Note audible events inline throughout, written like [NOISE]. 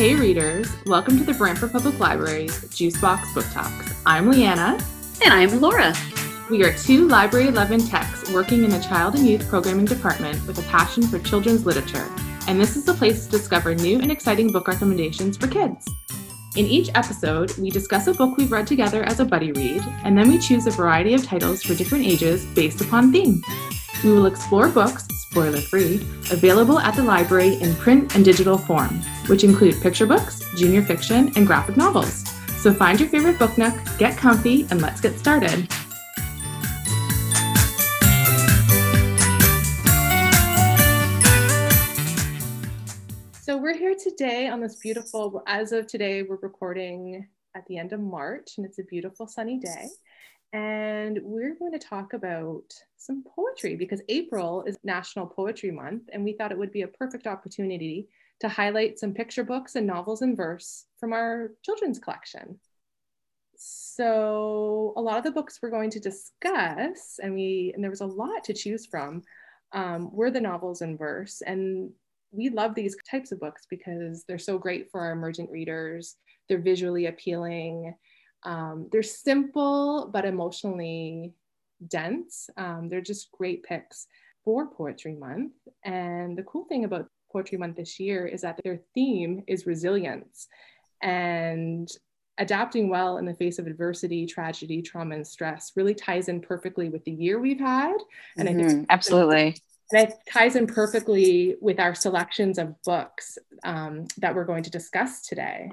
Hey readers, welcome to the Brantford Public Library's Juicebox Book Talks. I'm Leanna. And I'm Laura. We are two Library 11 techs working in the Child and Youth Programming Department with a passion for children's literature, and this is the place to discover new and exciting book recommendations for kids. In each episode, we discuss a book we've read together as a buddy read, and then we choose a variety of titles for different ages based upon theme. We will explore books, spoiler free, available at the library in print and digital form, which include picture books, junior fiction, and graphic novels. So find your favorite book nook, get comfy, and let's get started. So we're here today on this beautiful, as of today, we're recording at the end of March, and it's a beautiful sunny day. And we're going to talk about some poetry because April is National Poetry Month, and we thought it would be a perfect opportunity to highlight some picture books and novels in verse from our children's collection. So, a lot of the books we're going to discuss, and we and there was a lot to choose from, um, were the novels in verse, and we love these types of books because they're so great for our emergent readers. They're visually appealing um, they're simple but emotionally dense. Um, they're just great picks for Poetry Month. And the cool thing about Poetry Month this year is that their theme is resilience and adapting well in the face of adversity, tragedy, trauma, and stress really ties in perfectly with the year we've had. And mm-hmm. I think absolutely. And it ties in perfectly with our selections of books um, that we're going to discuss today.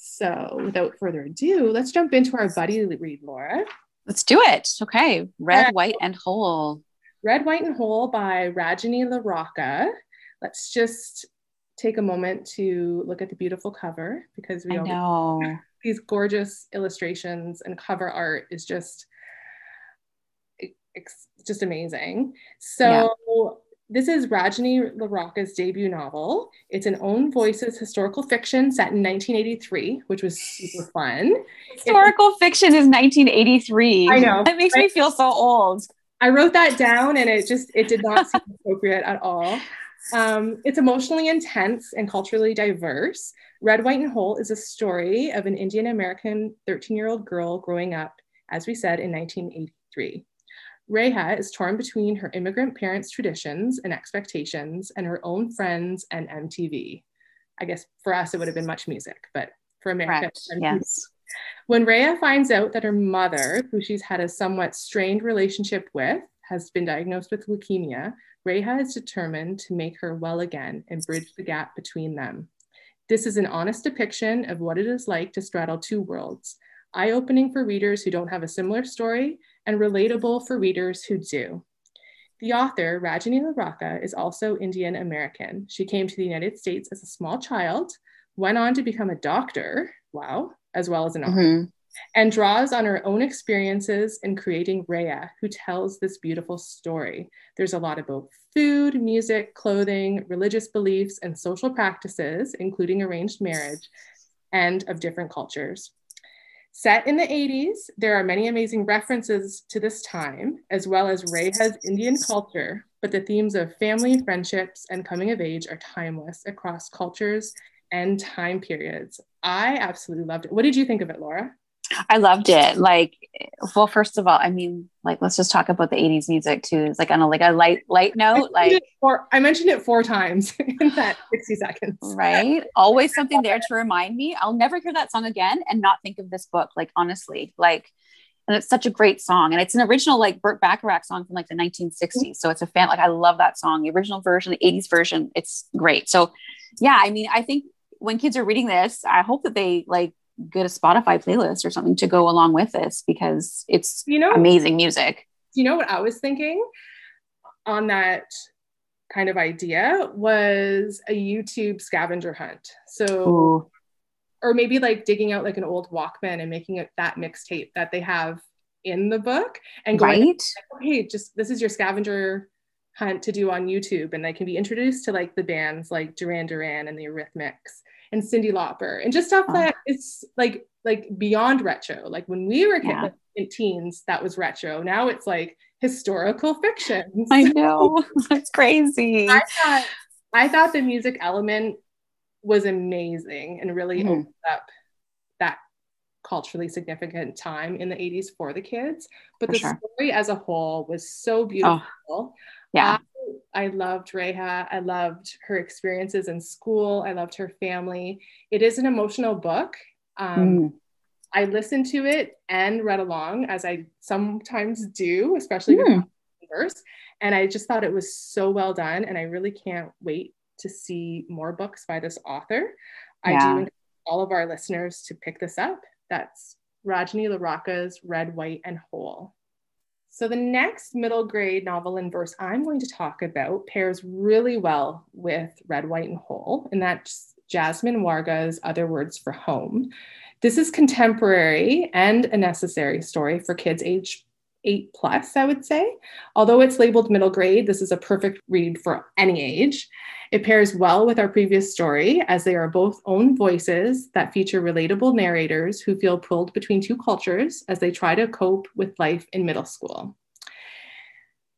So without further ado, let's jump into our buddy read, Laura. Let's do it. Okay. Red, White, and Whole. Red, White, and Whole by Rajani LaRocca. Let's just take a moment to look at the beautiful cover because we I know these gorgeous illustrations and cover art is just it's just amazing. So yeah. This is Rajani LaRocca's debut novel. It's an own voices historical fiction set in 1983, which was super fun. Historical it's, fiction is 1983. I know. That makes me feel so old. I wrote that down and it just it did not seem appropriate at all. Um, it's emotionally intense and culturally diverse. Red, White, and Whole is a story of an Indian American 13 year old girl growing up, as we said, in 1983. Reha is torn between her immigrant parents' traditions and expectations and her own friends and MTV. I guess for us, it would have been MuchMusic, but for America, yes. When Reha finds out that her mother, who she's had a somewhat strained relationship with, has been diagnosed with leukemia, Reha is determined to make her well again and bridge the gap between them. This is an honest depiction of what it is like to straddle two worlds, eye opening for readers who don't have a similar story and relatable for readers who do. The author, Rajani LaRocca, is also Indian American. She came to the United States as a small child, went on to become a doctor, wow, as well as an author, mm-hmm. and draws on her own experiences in creating Reha, who tells this beautiful story. There's a lot about food, music, clothing, religious beliefs, and social practices, including arranged marriage, and of different cultures. Set in the 80s, there are many amazing references to this time, as well as Reha's Indian culture, but the themes of family, friendships, and coming of age are timeless across cultures and time periods. I absolutely loved it. What did you think of it, Laura? I loved it. Like, well, first of all, I mean, like, let's just talk about the '80s music too. It's like on a like a light light note. I like, four, I mentioned it four times [LAUGHS] in that 60 seconds. Right. Always something there to remind me. I'll never hear that song again and not think of this book. Like, honestly, like, and it's such a great song, and it's an original like Burt Bacharach song from like the 1960s. So it's a fan. Like, I love that song. The original version, the '80s version, it's great. So, yeah, I mean, I think when kids are reading this, I hope that they like get a Spotify playlist or something to go along with this because it's you know amazing music. You know what I was thinking on that kind of idea was a YouTube scavenger hunt. So Ooh. or maybe like digging out like an old Walkman and making it that mixtape that they have in the book and going right? like, hey, just this is your scavenger hunt to do on YouTube and they can be introduced to like the bands like Duran Duran and the Eurythmics and Cyndi Lauper and just stuff oh. that is like like beyond retro. Like when we were yeah. in teens, that was retro. Now it's like historical fiction. I [LAUGHS] know. [LAUGHS] That's crazy. I thought I thought the music element was amazing and really mm. opened up that culturally significant time in the 80s for the kids. But for the sure. story as a whole was so beautiful. Oh, yeah. I, loved Reha. I loved her experiences in school. I loved her family. It is an emotional book. Um, mm. I listened to it and read along as I sometimes do, especially mm. with verse. And I just thought it was so well done. And I really can't wait to see more books by this author. Yeah. I do encourage all of our listeners to pick this up. That's Rajani LaRocca's Red, White, and Whole. So the next middle grade novel in verse I'm going to talk about pairs really well with Red, White, and Whole, and that's Jasmine Warga's Other Words for Home. This is contemporary and a necessary story for kids age eight plus, I would say. Although it's labeled middle grade, this is a perfect read for any age. It pairs well with our previous story, as they are both own voices that feature relatable narrators who feel pulled between two cultures as they try to cope with life in middle school.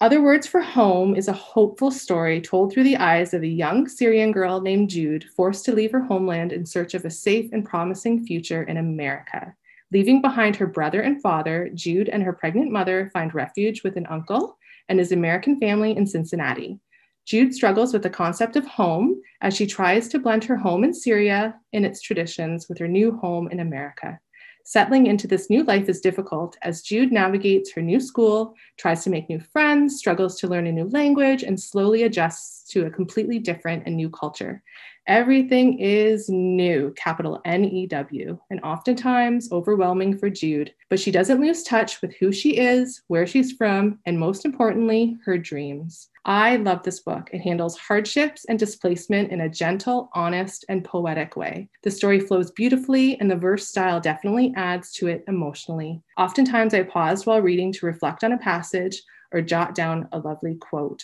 Other Words for Home is a hopeful story told through the eyes of a young Syrian girl named Jude, forced to leave her homeland in search of a safe and promising future in America. Leaving behind her brother and father, Jude and her pregnant mother find refuge with an uncle and his American family in Cincinnati. Jude struggles with the concept of home as she tries to blend her home in Syria in its traditions with her new home in America. Settling into this new life is difficult as Jude navigates her new school, tries to make new friends, struggles to learn a new language, and slowly adjusts to a completely different and new culture. Everything is new, capital N E W, and oftentimes overwhelming for Jude, but she doesn't lose touch with who she is, where she's from, and most importantly, her dreams. I love this book. It handles hardships and displacement in a gentle, honest, and poetic way. The story flows beautifully, and the verse style definitely adds to it emotionally. Oftentimes, I paused while reading to reflect on a passage or jot down a lovely quote.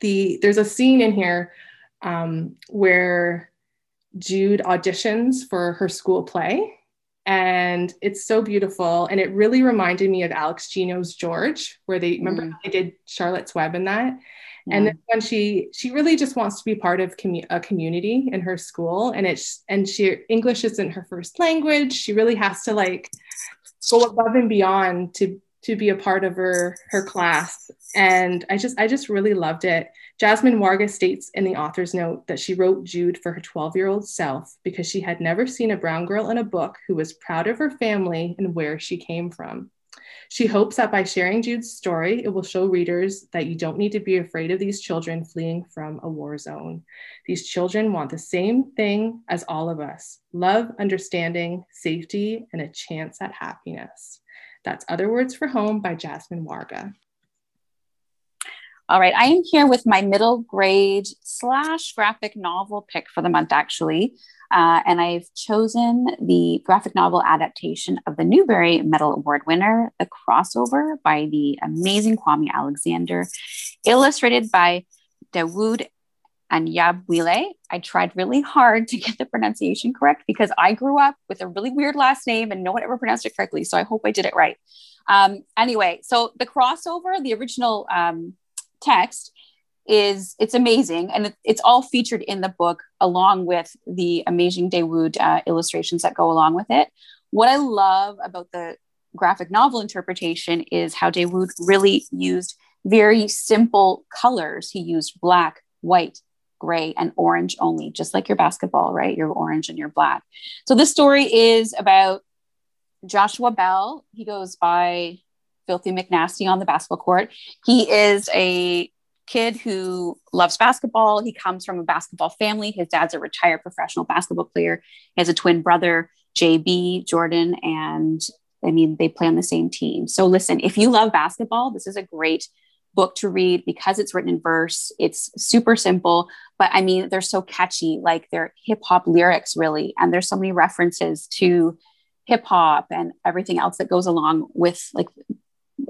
The, there's a scene in here um, where Jude auditions for her school play. And it's so beautiful. And it really reminded me of Alex Gino's George, where they remember mm. they did Charlotte's Web in that. Yeah. And then when she she really just wants to be part of commu- a community in her school, and it's and she English isn't her first language. She really has to like go above and beyond to to be a part of her her class and i just i just really loved it jasmine warga states in the author's note that she wrote jude for her 12 year old self because she had never seen a brown girl in a book who was proud of her family and where she came from. She hopes that by sharing jude's story it will show readers that you don't need to be afraid of these children fleeing from a war zone. These children want the same thing as all of us love understanding safety and a chance at happiness. That's Other Words for Home by Jasmine Warga. All right, I am here with my middle grade slash graphic novel pick for the month, actually. Uh, and I've chosen the graphic novel adaptation of the Newbery Medal Award winner, The Crossover by the amazing Kwame Alexander, illustrated by Dawood Anyabwile. I tried really hard to get the pronunciation correct because I grew up with a really weird last name and no one ever pronounced it correctly. So I hope I did it right. Um, anyway, so the crossover, the original um, text is it's amazing and it's all featured in the book along with the amazing Dawood uh, illustrations that go along with it. What I love about the graphic novel interpretation is how Dawood really used very simple colors. He used black, white, gray, and orange only, just like your basketball, right? Your orange and your black. So this story is about Joshua Bell. He goes by Filthy McNasty on the basketball court. He is a kid who loves basketball. He comes from a basketball family. His dad's a retired professional basketball player. He has a twin brother, JB, Jordan, and I mean, they play on the same team. So listen, if you love basketball, this is a great book to read because it's written in verse. It's super simple, but I mean, they're so catchy. Like they're hip hop lyrics, really. And there's so many references to hip hop and everything else that goes along with like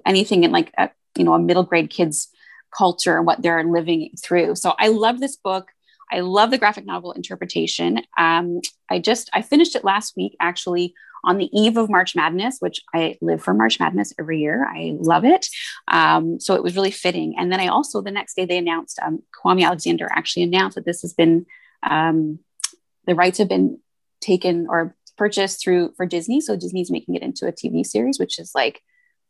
anything in like a, you know a middle grade kids culture and what they're living through. So I love this book. I love the graphic novel interpretation. Um, I just I finished it last week actually on the eve of March Madness, which I live for March Madness every year. I love it. Um, so it was really fitting. And then I also, the next day, they announced, um, Kwame Alexander actually announced that this has been um, the rights have been taken or purchased through for Disney. So Disney's making it into a TV series, which is like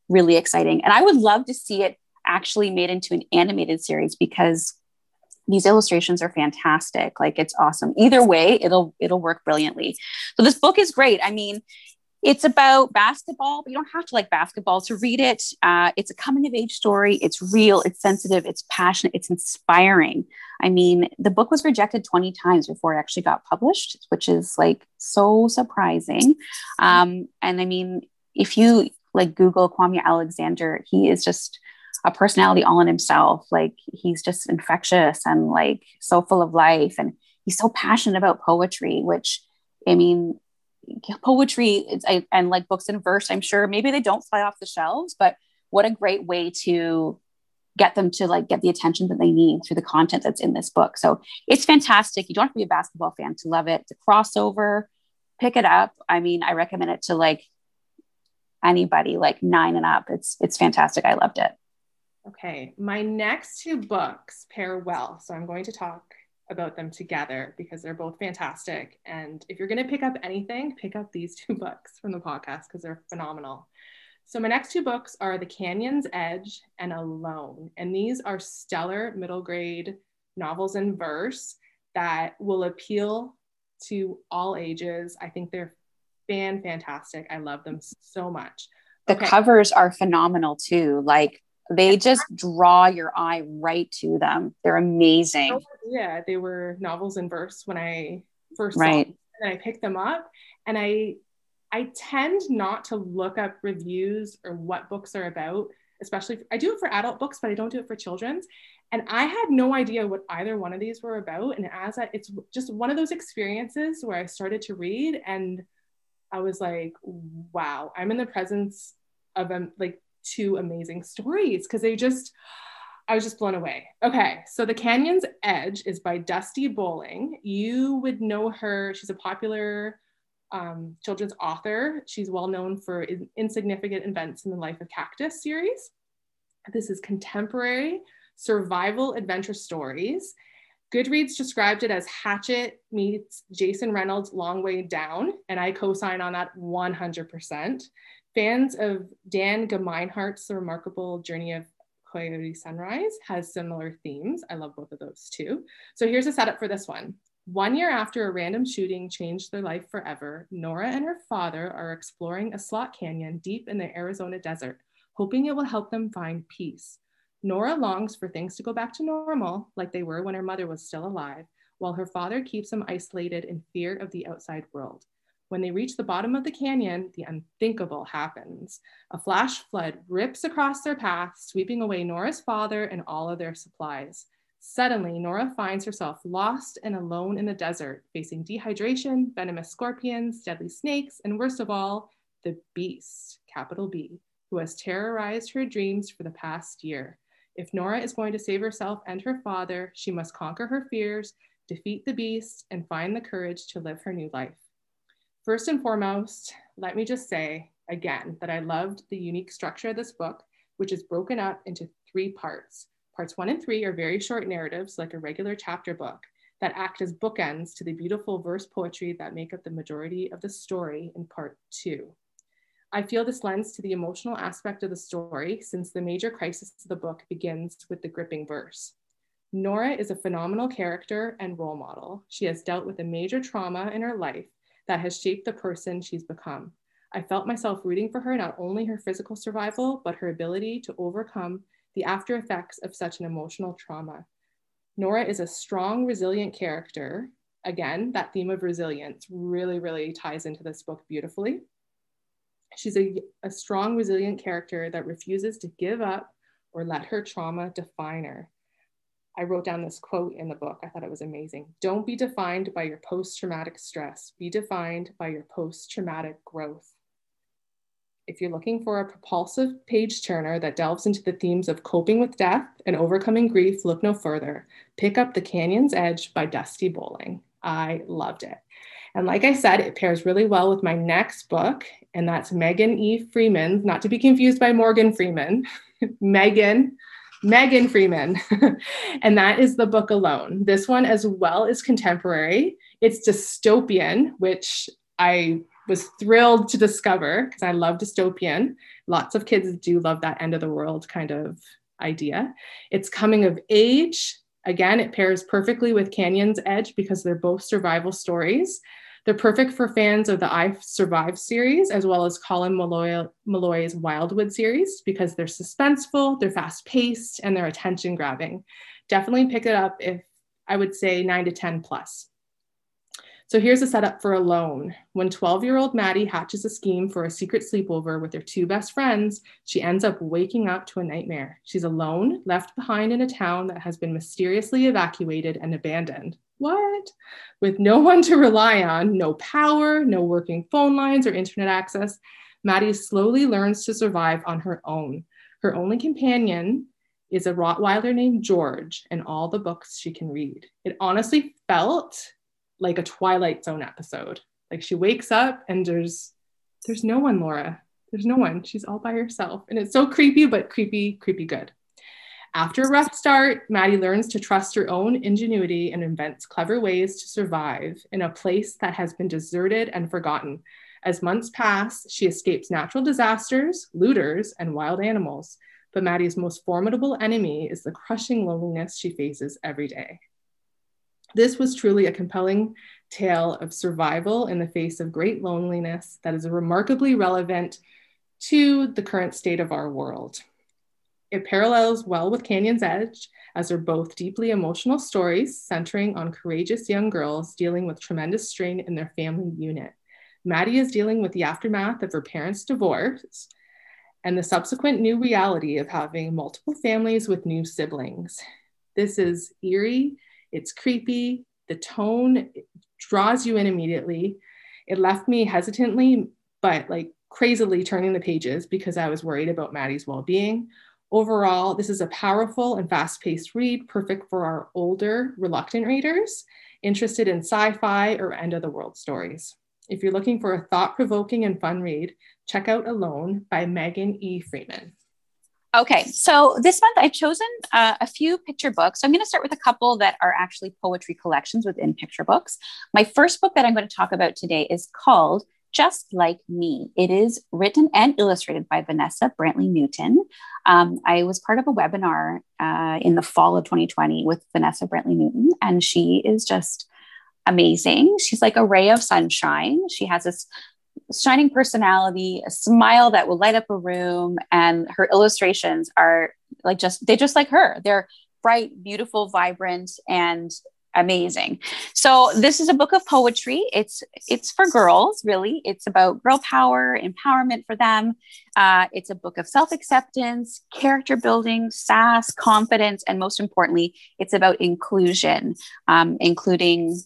really exciting. And I would love to see it actually made into an animated series because these illustrations are fantastic like it's awesome either way it'll it'll work brilliantly so this book is great i mean it's about basketball, but you don't have to like basketball to read it. Uh, it's a coming of age story. It's real, it's sensitive, it's passionate, it's inspiring. I mean, the book was rejected 20 times before it actually got published, which is like so surprising. Um, and I mean, if you like Google Kwame Alexander, he is just a personality all in himself. Like he's just infectious and like so full of life. And he's so passionate about poetry, which I mean, poetry I, and like books in verse i'm sure maybe they don't fly off the shelves but what a great way to get them to like get the attention that they need through the content that's in this book. So it's fantastic. You don't have to be a basketball fan to love it. A crossover. Pick it up. I mean i recommend it to like anybody like nine and up it's it's fantastic i loved it okay my next two books pair well so i'm going to talk about them together because they're both fantastic. And if you're going to pick up anything, pick up these [LAUGHS] two books from the podcast because they're phenomenal. So, my next two books are The Canyon's Edge and Alone. And these are stellar middle grade novels in verse that will appeal to all ages. I think they're fan fantastic. I love them so much. The okay. covers are phenomenal too. Like they just draw your eye right to them. They're amazing. Oh, yeah, they were novels in verse when I first right. saw them. And I picked them up and I I tend not to look up reviews or what books are about, especially I do it for adult books, but I don't do it for children's. And I had no idea what either one of these were about. And as I, it's just one of those experiences where I started to read and I was like, wow, I'm in the presence of a, like two amazing [LAUGHS] stories because they just I was just blown away. Okay, so The Canyon's Edge is by Dusty Bowling. You would know her. She's a popular um, children's author. She's well known for in- Insignificant Events in the Life of Cactus series. This is contemporary survival adventure stories. Goodreads described it as Hatchet meets Jason Reynolds' Long Way Down, and I co sign on that 100%. Fans of Dan Gemeinhart's The Remarkable Journey of Coyote Sunrise has similar themes. I love both of those too. So here's a setup for this one. One year after a random shooting changed their life forever, Nora and her father are exploring a slot canyon deep in the Arizona desert, hoping it will help them find peace. Nora longs for things to go back to normal, like they were when her mother was still alive, while her father keeps them isolated in fear of the outside world. When they reach the bottom of the canyon, the unthinkable happens. A flash flood rips across their path, sweeping away Nora's father and all of their supplies. Suddenly, Nora finds herself lost and alone in the desert, facing dehydration, venomous scorpions, deadly snakes, and worst of all, the beast, capital B, who has terrorized her dreams for the past year. If Nora is going to save herself and her father, she must conquer her fears, defeat the beast, and find the courage to live her new life. First and foremost, let me just say again that I loved the unique structure of this book, which is broken up into three parts. Parts one and three are very short narratives, like a regular chapter book, that act as bookends to the beautiful verse poetry that make up the majority of the story in part two. I feel this lends to the emotional aspect of the story since the major crisis of the book begins with the gripping verse. Nora is a phenomenal character and role model. She has dealt with a major trauma in her life that has shaped the person she's become. I felt myself rooting for her, not only her physical survival, but her ability to overcome the after effects of such an emotional trauma. Nora is a strong, resilient character. Again, that theme of resilience really, really ties into this book beautifully. She's a, a strong, resilient character that refuses to give up or let her trauma define her. I wrote down this quote in the book. I thought it was amazing. Don't be defined by your post traumatic stress, be defined by your post traumatic growth. If you're looking for a propulsive page turner that delves into the themes of coping with death and overcoming grief, look no further. Pick up The Canyon's Edge by Dusty Bowling. I loved it. And like I said, it pairs really well with my next book, and that's Megan E. Freeman's, not to be confused by Morgan Freeman, [LAUGHS] Megan Megan Freeman. [LAUGHS] and that is the book Alone. This one, as well, is contemporary. It's dystopian, which I was thrilled to discover because I love dystopian. Lots of kids do love that end of the world kind of idea. It's coming of age. Again, it pairs perfectly with Canyon's Edge because they're both survival stories. They're perfect for fans of the I Survive series, as well as Colin Meloy, Meloy's Wildwood series, because they're suspenseful, they're fast paced, and they're attention grabbing. Definitely pick it up if I would say nine to 10 plus. So here's a setup for Alone. When 12 year old Maddie hatches a scheme for a secret sleepover with her two best friends, she ends up waking up to a nightmare. She's alone, left behind in a town that has been mysteriously evacuated and abandoned. What? With no [LAUGHS] one to rely on, no power, no working phone lines or internet access, Maddie slowly learns to survive on her own. Her only companion is a Rottweiler named George and all the books she can read. It honestly felt like a Twilight Zone episode. Like she wakes up and there's there's no one, Laura. There's no one. She's all by herself. And it's so creepy, but creepy, creepy good. After a rough start, Maddie learns to trust her own ingenuity and invents clever ways to survive in a place that has been deserted and forgotten. As months pass, she escapes natural disasters, looters, and wild animals. But Maddie's most formidable enemy is the crushing loneliness she faces every day. This was truly a compelling tale of survival in the face of great loneliness that is remarkably relevant to the current state of our world. It parallels well with Canyon's Edge, as they're both deeply emotional stories centering on courageous young girls dealing with tremendous strain in their family unit. Maddie is dealing with the aftermath of her parents' divorce and the subsequent new reality of having multiple families with new siblings. This is eerie it's creepy. The tone draws you in immediately. It left me hesitantly, but like crazily turning the pages because I was worried about Maddie's well being. Overall, this is a powerful and fast paced read, perfect for our older, reluctant readers interested in sci fi or end of the world stories. If you're looking for a thought provoking and fun read, check out Alone by Megan E. Freeman. Okay, so this month I've chosen uh, a few picture books. So I'm going to start with a couple that are actually poetry collections within picture books. My first book that I'm going to talk about today is called Just Like Me. It is written and illustrated by Vanessa Brantley Newton. Um, I was part of a webinar uh, in the fall of 2020 with Vanessa Brantley Newton, and she is just amazing. She's like a ray of sunshine. She has this shining personality, a smile that will light up a room, and her illustrations are like just they just like her. They're bright, beautiful, vibrant, and amazing. So this is a book of poetry. It's it's for girls, really. It's about girl power, empowerment for them. Uh, it's a book of self acceptance, character building, sass, confidence, and most importantly, it's about inclusion, um, including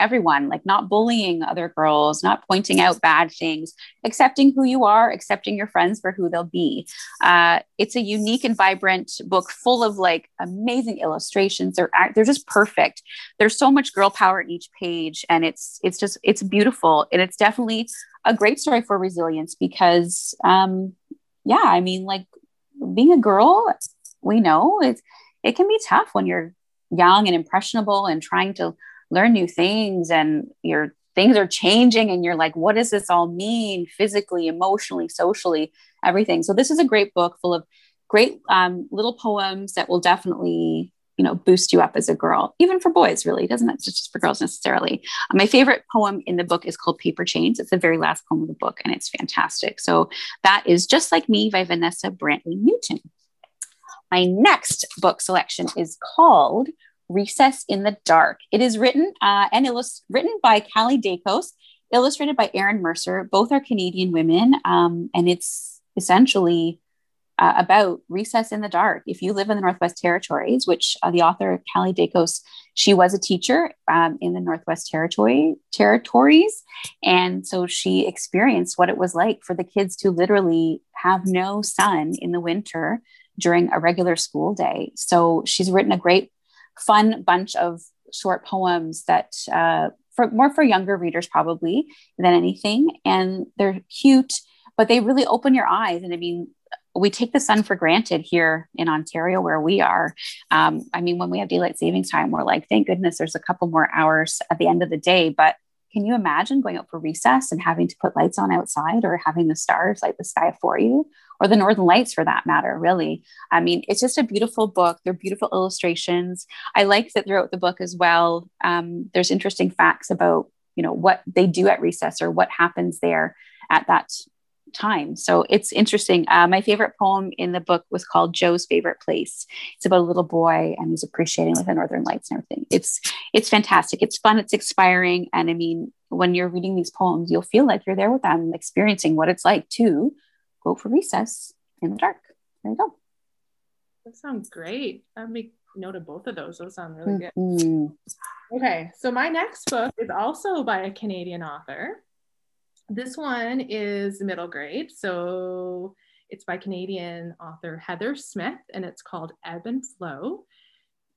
everyone, like not bullying other girls, not pointing out bad things, accepting who you are, accepting your friends for who they'll be. Uh, it's a unique and vibrant book full of like amazing illustrations. They're they're just perfect. There's so much girl power in each page, and it's it's just it's beautiful, and it's definitely a great story for resilience because, um, yeah, I mean, like being a girl, we know it's it can be tough when you're young and impressionable and trying to learn new things and your things are changing and you're like what does this all mean physically emotionally socially everything. So this is a great book full of great um, little poems that will definitely you know boost you up as a girl even for boys really. Doesn't it just for girls necessarily. Uh, my favorite poem in the book is called paper chains. It's the very last poem of the book and it's fantastic. So that is just like me by vanessa brantley newton. My next book selection is called Recess in the Dark. It is written uh, and illust- written by Kalli Dakos, illustrated by Erin Mercer. Both are Canadian women, um, and it's essentially uh, about recess in the dark. If you live in the Northwest Territories, which uh, the author Kalli Dakos, she was a teacher um, in the Northwest Territory territories, and so she experienced what it was like for the kids to literally have no sun in the winter during a regular school day. So she's written a great fun bunch of short poems that uh, for more for younger readers probably than anything and they're cute but they really open your eyes and i mean we take the sun for granted here in Ontario where we are. Um, I mean, when we have daylight savings time, we're like, thank goodness there's a couple more hours at the end of the day. But can you imagine going out for recess and having to put lights on outside or having the stars light the sky for you? Or the northern lights for that matter really. I mean it's just a beautiful book. They're beautiful illustrations. I like that throughout the book as well um, there's interesting facts about you know what they do at recess or what happens there at that time. So it's interesting. Uh, my favorite poem in the book was called Joe's Favorite Place. It's about a little boy and he's appreciating with the Northern Lights and everything. It's it's fantastic. It's fun. It's inspiring. And I mean, when you're reading these poems, you'll feel like you're there with them, experiencing what it's like to go for recess in the dark. There you go. That sounds great. I make note of both of those. Those sound really good. Mm-hmm. Okay, so my next book is also by a Canadian author. This one is middle grade. So it's by Canadian author Heather Smith and it's called Ebb and Flow.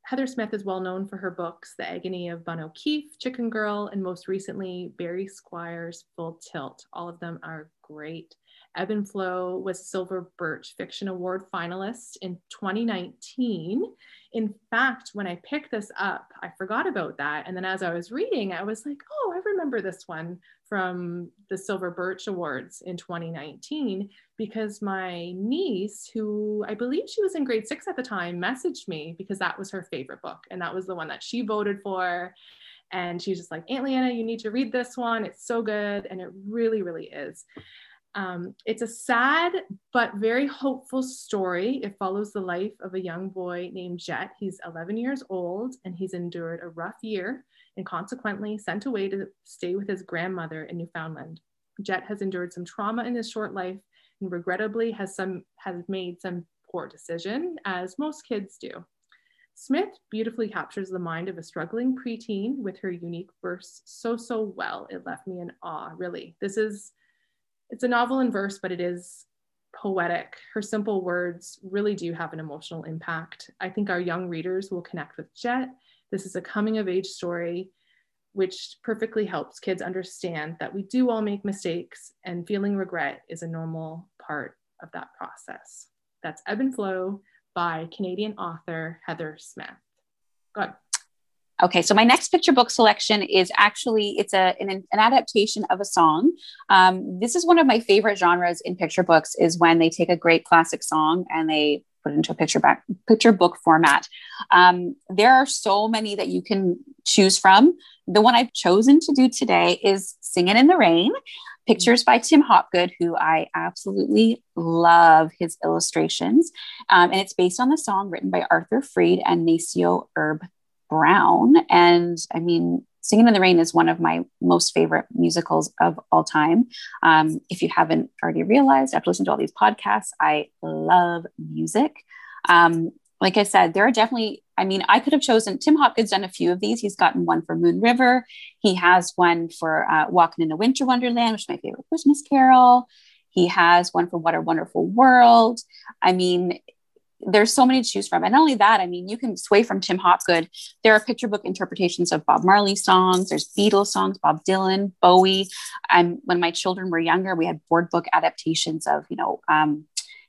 Heather Smith is well known for her books, The Agony of Bun O'Keefe, Chicken Girl, and most recently, Barry Squires Full Tilt. All of them are great. Ebb and Flow was Silver Birch Fiction Award finalist in 2019. In fact, when I picked this up, I forgot about that. And then as I was reading, I was like, oh, I remember this one from the Silver Birch Awards in 2019 because my niece, who I believe she was in grade six at the time, messaged me because that was her favorite book. And that was the one that she voted for. And she's just like, Aunt Leanna, you need to read this one. It's so good. And it really, really is. Um, it's a sad but very hopeful story. It follows the life of a young boy named Jet. He's 11 years old and he's endured a rough year and consequently sent away to stay with his grandmother in Newfoundland. Jet has endured some trauma in his short life and regrettably has some has made some poor decision, as most kids do. Smith beautifully captures the mind of a struggling preteen with her unique verse so so well. It left me in awe. Really, this is it's a novel in verse, but it is poetic. Her simple words really do have an emotional impact. I think our young readers will connect with Jet. This is a coming of age story, which perfectly helps kids understand that we do all make mistakes and feeling regret is a normal part of that process. That's Ebb and Flow by Canadian author Heather Smith. Go ahead. Okay, so my next picture book selection is actually it's a an, an adaptation of a song. Um, this is one of my favorite genres in picture books is when they take a great classic song and they put it into a picture back picture book format. Um, there are so many that you can choose from. The one I've chosen to do today is "Singing in the Rain." Pictures by Tim Hopgood, who I absolutely love his illustrations. Um, and it's based on the song written by Arthur Freed and Nacio Herb Brown. And I mean, Singing in the Rain is one of my most favorite musicals of all time. Um, if you haven't already realized, after listening to all these podcasts, I love music. Um, like I said, there are definitely, I mean, I could have chosen, Tim Hopgood's done a few of these. He's gotten one for Moon River. He has one for uh, Walking in a Winter Wonderland, which is my favorite Christmas carol. He has one for What a Wonderful World. I mean, there's so many to choose from. And not only that, I mean, you can sway from Tim Hopgood. There are picture book interpretations of Bob Marley songs, there's Beatles songs, Bob Dylan, Bowie. And when my children were younger, we had board book adaptations of, you know, um,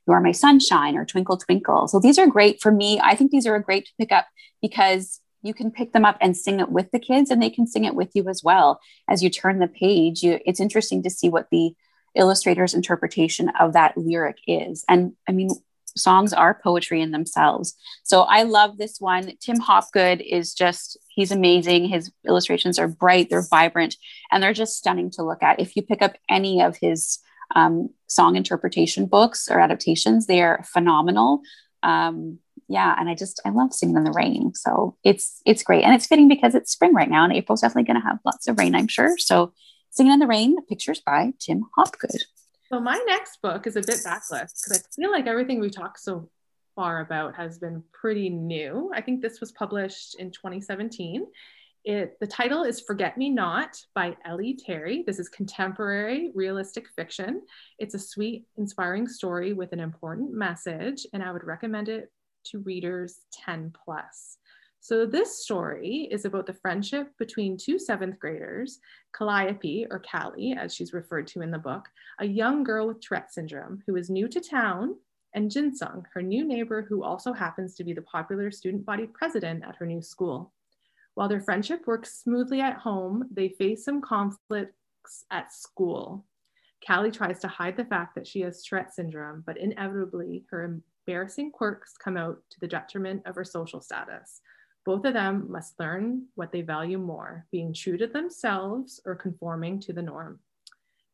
You Are My Sunshine or Twinkle Twinkle. So these are great for me. I think these are great to pick up because you can pick them up and sing it with the kids and they can sing it with you as well. As you turn the page, you, it's interesting to see what the illustrator's interpretation of that lyric is. And I mean, songs are poetry in themselves. So I love this one. Tim Hopgood is just, he's amazing. His illustrations are bright, they're vibrant, and they're just stunning to look at. If you pick up any of his um, song interpretation books or adaptations, they are phenomenal. Um, yeah, and I just I love singing in the rain. So it's it's great, and it's fitting because it's spring right now, and April's definitely going to have lots of rain, I'm sure. So, singing in the rain, pictures by Tim Hopgood. So my next book is a bit backlist because I feel like everything we talked so far about has been pretty new. I think this was published in 2017. It, the title is Forget Me Not by Ellie Terry. This is contemporary realistic fiction. It's a sweet, inspiring story with an important message, and I would recommend it to readers 10 plus. So this story is about the friendship between two seventh graders, Calliope, or Callie, as she's referred to in the book, a young girl with Tourette syndrome who is new to town and Jinsung, her new neighbor who also happens to be the popular student body president at her new school. While their friendship works smoothly at home, they face some conflicts at school. Callie tries to hide the fact that she has Tourette syndrome, but inevitably her embarrassing quirks come out to the detriment of her social status. Both of them must learn what they value more, being true to themselves or conforming to the norm.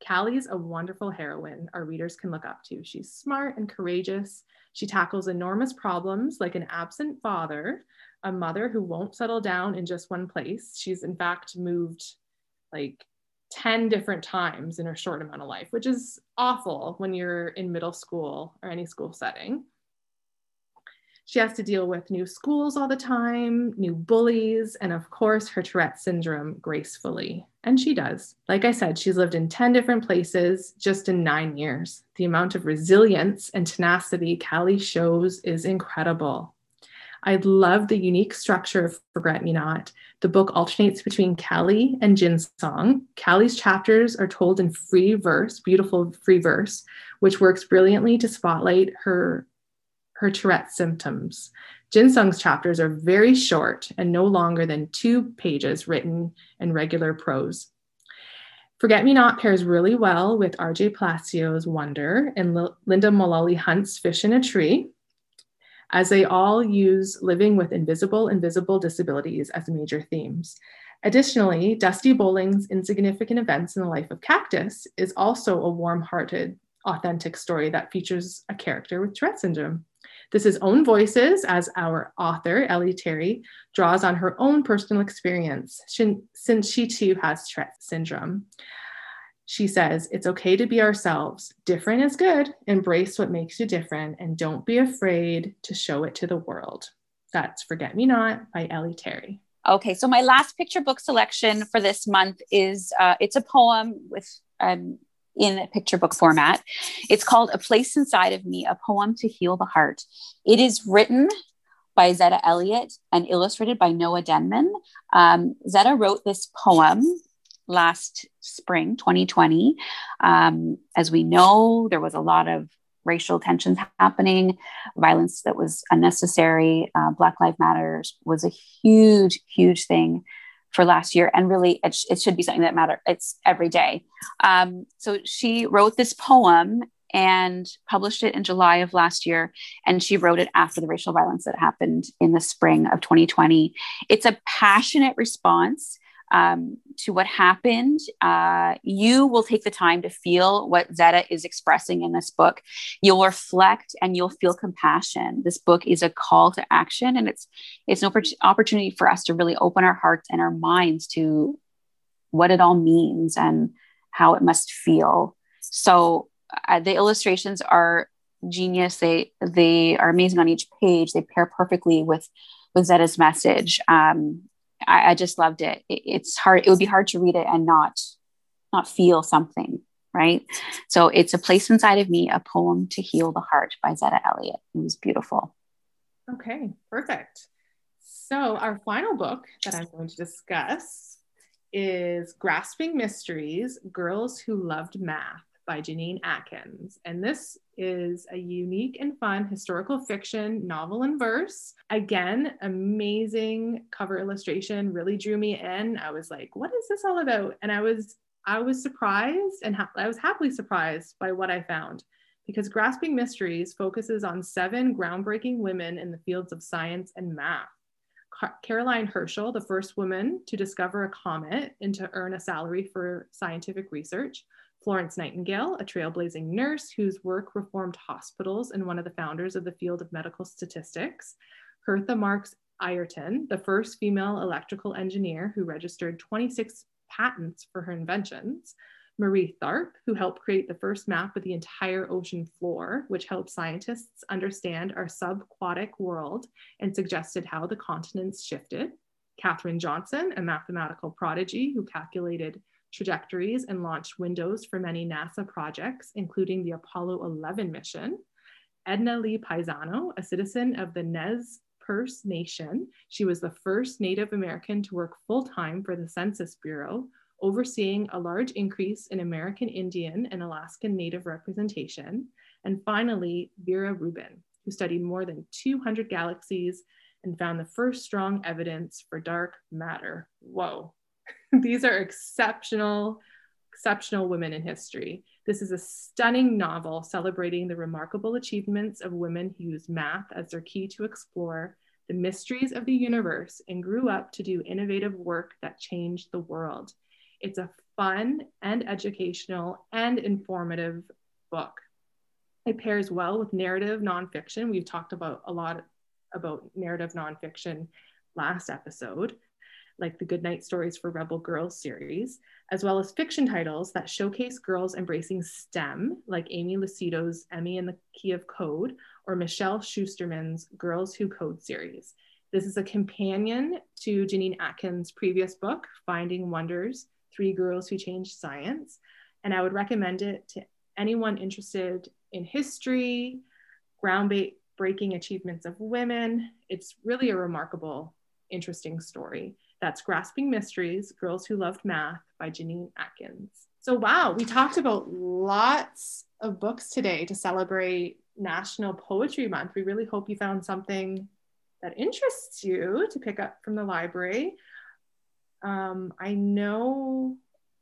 Callie's a wonderful heroine our readers can look up to. She's smart and courageous. She tackles enormous problems like an absent father, a mother who won't settle down in just one place. She's in fact moved like 10 different times in her short amount of life, which is awful when you're in middle school or any school setting. She has to deal with new schools all the time, new bullies, and of course, her Tourette syndrome gracefully. And she does. Like I said, she's lived in 10 different places just in nine years. The amount of resilience and tenacity Callie shows is incredible. I love the unique structure of Forget Me Not. The book alternates between Callie and Jin Song. Callie's chapters are told in free verse, beautiful free verse, which works brilliantly to spotlight her, her Tourette symptoms. Jin Sung's chapters are very short and no longer than two pages written in regular prose. Forget Me Not pairs really well with RJ Palacio's Wonder and L- Linda Mullally Hunt's Fish in a Tree as they all use living with invisible and visible disabilities as major themes. Additionally, Dusty Bowling's Insignificant Events in the Life of Cactus is also a warm hearted, authentic story that features a character with Tourette syndrome. This is own voices as our author, Ellie Terry, draws on her own personal experience since she too has Tourette syndrome. She says, It's okay to be ourselves. Different is good. Embrace what makes you different and don't be afraid to show it to the world. That's Forget Me Not by Ellie Terry. Okay, so my last picture book selection for this month is uh, it's a poem with um, in picture book format. It's called A Place Inside of Me, a poem to heal the heart. It is written by Zetta Elliott and illustrated by Noa Denmon. Um, Zetta wrote this poem last spring, 2020. Um, as we know, there was a lot of racial tensions happening, violence that was unnecessary. Uh, Black Lives Matters was a huge, huge thing for last year, and really, it, sh- it should be something that matters. It's every day. Um, so she wrote this poem and published it in July of last year. And she wrote it after the racial violence that happened in the spring of 2020. It's a passionate response um, to what happened, uh, you will take the time to feel what Zetta is expressing in this book. You'll reflect and you'll feel compassion. This book is a call to action, and it's it's an opportunity for us to really open our hearts and our minds to what it all means and how it must feel. So uh, the illustrations are genius. They they are amazing on each page. They pair perfectly with with Zetta's message. Um, I, I just loved it. it. It's hard. It would be hard to read it and not not feel something, right? So it's a place inside of me, a poem to heal the heart by Zetta Elliott. It was beautiful. Okay, perfect. So our final book that I'm going to discuss is Grasping Mysteries: Girls Who Loved Math by Jeannine Atkins. And this is a unique and fun historical fiction novel in verse. Again, amazing cover illustration really drew me in. I was like, what is this all about? And I was I was surprised and ha- I was happily surprised by what I found because Grasping Mysteries focuses on seven groundbreaking women in the fields of science and math. Caroline Herschel, the first woman to discover a comet and to earn a salary for scientific research, Florence Nightingale, a trailblazing nurse whose work reformed hospitals and one of the founders of the field of medical statistics. Hertha Marks Ayrton, the first female electrical engineer who registered 26 patents for her inventions. Marie Tharp, who helped create the first map of the entire ocean floor, which helped scientists understand our subaquatic world and suggested how the continents shifted. Katherine Johnson, a mathematical prodigy who calculated trajectories and launched windows for many NASA projects, including the Apollo 11 mission. Edna Lee Paisano, a citizen of the Nez Perce Nation, she was the first Native American to work full time for the Census Bureau, overseeing a large increase in American Indian and Alaskan Native representation. And finally, Vera Rubin, who studied more than 200 galaxies and found the first strong evidence for dark matter. Whoa, [LAUGHS] these are exceptional, exceptional women in history. This is a stunning novel celebrating the remarkable achievements of women who use math as their key to explore the mysteries of the universe and grew up to do innovative work that changed the world. It's a fun and educational and informative book. It pairs well with narrative nonfiction. We've talked about a lot about narrative nonfiction last episode, like the Goodnight Stories for Rebel Girls series, as well as fiction titles that showcase girls embracing STEM, like Aimee Lucido's Emmy and the Key of Code, or Michelle Schusterman's Girls Who Code series. This is a companion to Jeannine Atkins' previous book, Finding Wonders Three Girls Who Changed Science. And I would recommend it to anyone interested in history, groundbreaking achievements of women. It's really a remarkable, interesting story. That's Grasping Mysteries Girls Who Loved Math by Jeannine Atkins. So, wow, we talked about lots of books today to celebrate National Poetry Month. We really hope you found something that interests you to pick up from the library. Um, I know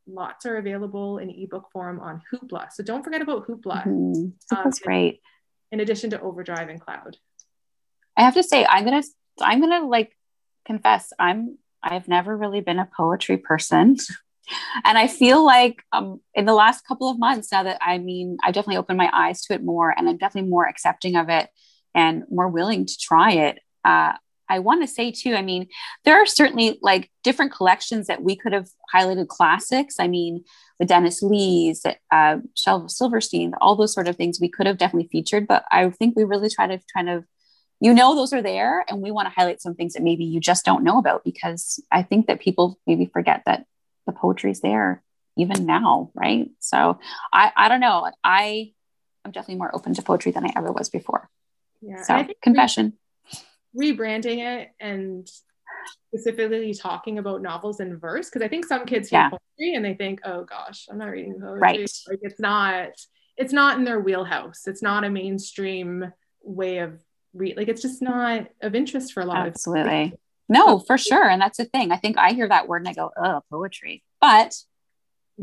lots are available in ebook form on Hoopla. So don't forget about Hoopla. Mm-hmm. That's um, great. In addition to Overdrive and Cloud. I have to say, I'm gonna I'm gonna like confess, I'm I've never really been a poetry person. and I feel like um, in the last couple of months, now that I mean, I've definitely opened my eyes to it more, and I'm definitely more accepting of it and more willing to try it. Uh, I want to say too, I mean, there are certainly like different collections that we could have highlighted classics. I mean, the Dennis Lees, uh, Shel Silverstein, all those sort of things we could have definitely featured. But I think we really try to kind of, you know, those are there, and we want to highlight some things that maybe you just don't know about because I think that people maybe forget that the poetry is there even now, right? So I, I don't know. I, I'm definitely more open to poetry than I ever was before. Yeah. So confession rebranding it and specifically talking about novels in verse because I think some kids hear yeah. poetry and they think, oh gosh, I'm not reading poetry. Right. Like it's not it's not in their wheelhouse. It's not a mainstream way of read like it's just not of interest for a lot Absolutely. of Absolutely. No, for sure. And that's the thing. I think I hear that word and I go, oh, poetry. But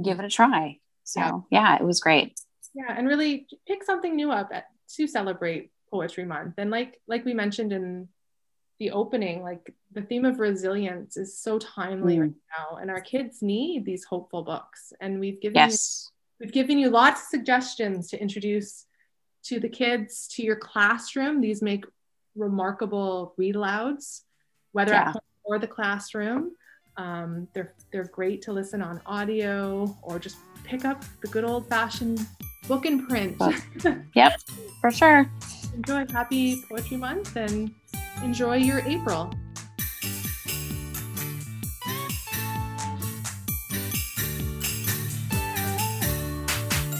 give it a try. So yeah, yeah it was great. Yeah, and really pick something new up at, to celebrate Poetry Month. And like like we mentioned in the opening like the theme of resilience is so timely mm. right now and our kids need these hopeful books and we've given yes. you, we've given you lots of suggestions to introduce to the kids to your classroom. These make remarkable read alouds whether yeah. at home or the classroom. Um, they're they're great to listen on audio or just pick up the good old fashioned book and print. [LAUGHS] Yep for sure. Enjoy happy poetry month and enjoy your April.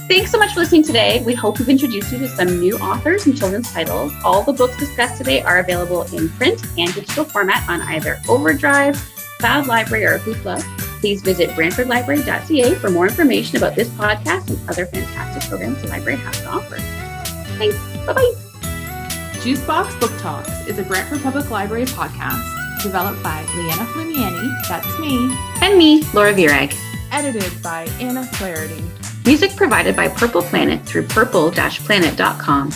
Thanks so much for listening today. We hope we've introduced you to some new authors and children's titles. All the books discussed today are available in print and digital format on either Overdrive, Cloud Library, or Hoopla. Please visit brantfordlibrary.ca for more information about this podcast and other fantastic programs the library has to offer. Thanks. Bye bye. Juicebox Book Talks is a Brantford Public Library podcast developed by Leanna Flamiani, that's me, and me, Laura Virag. Edited by Anna Flaherty. Music provided by Purple Planet through purple-planet.com.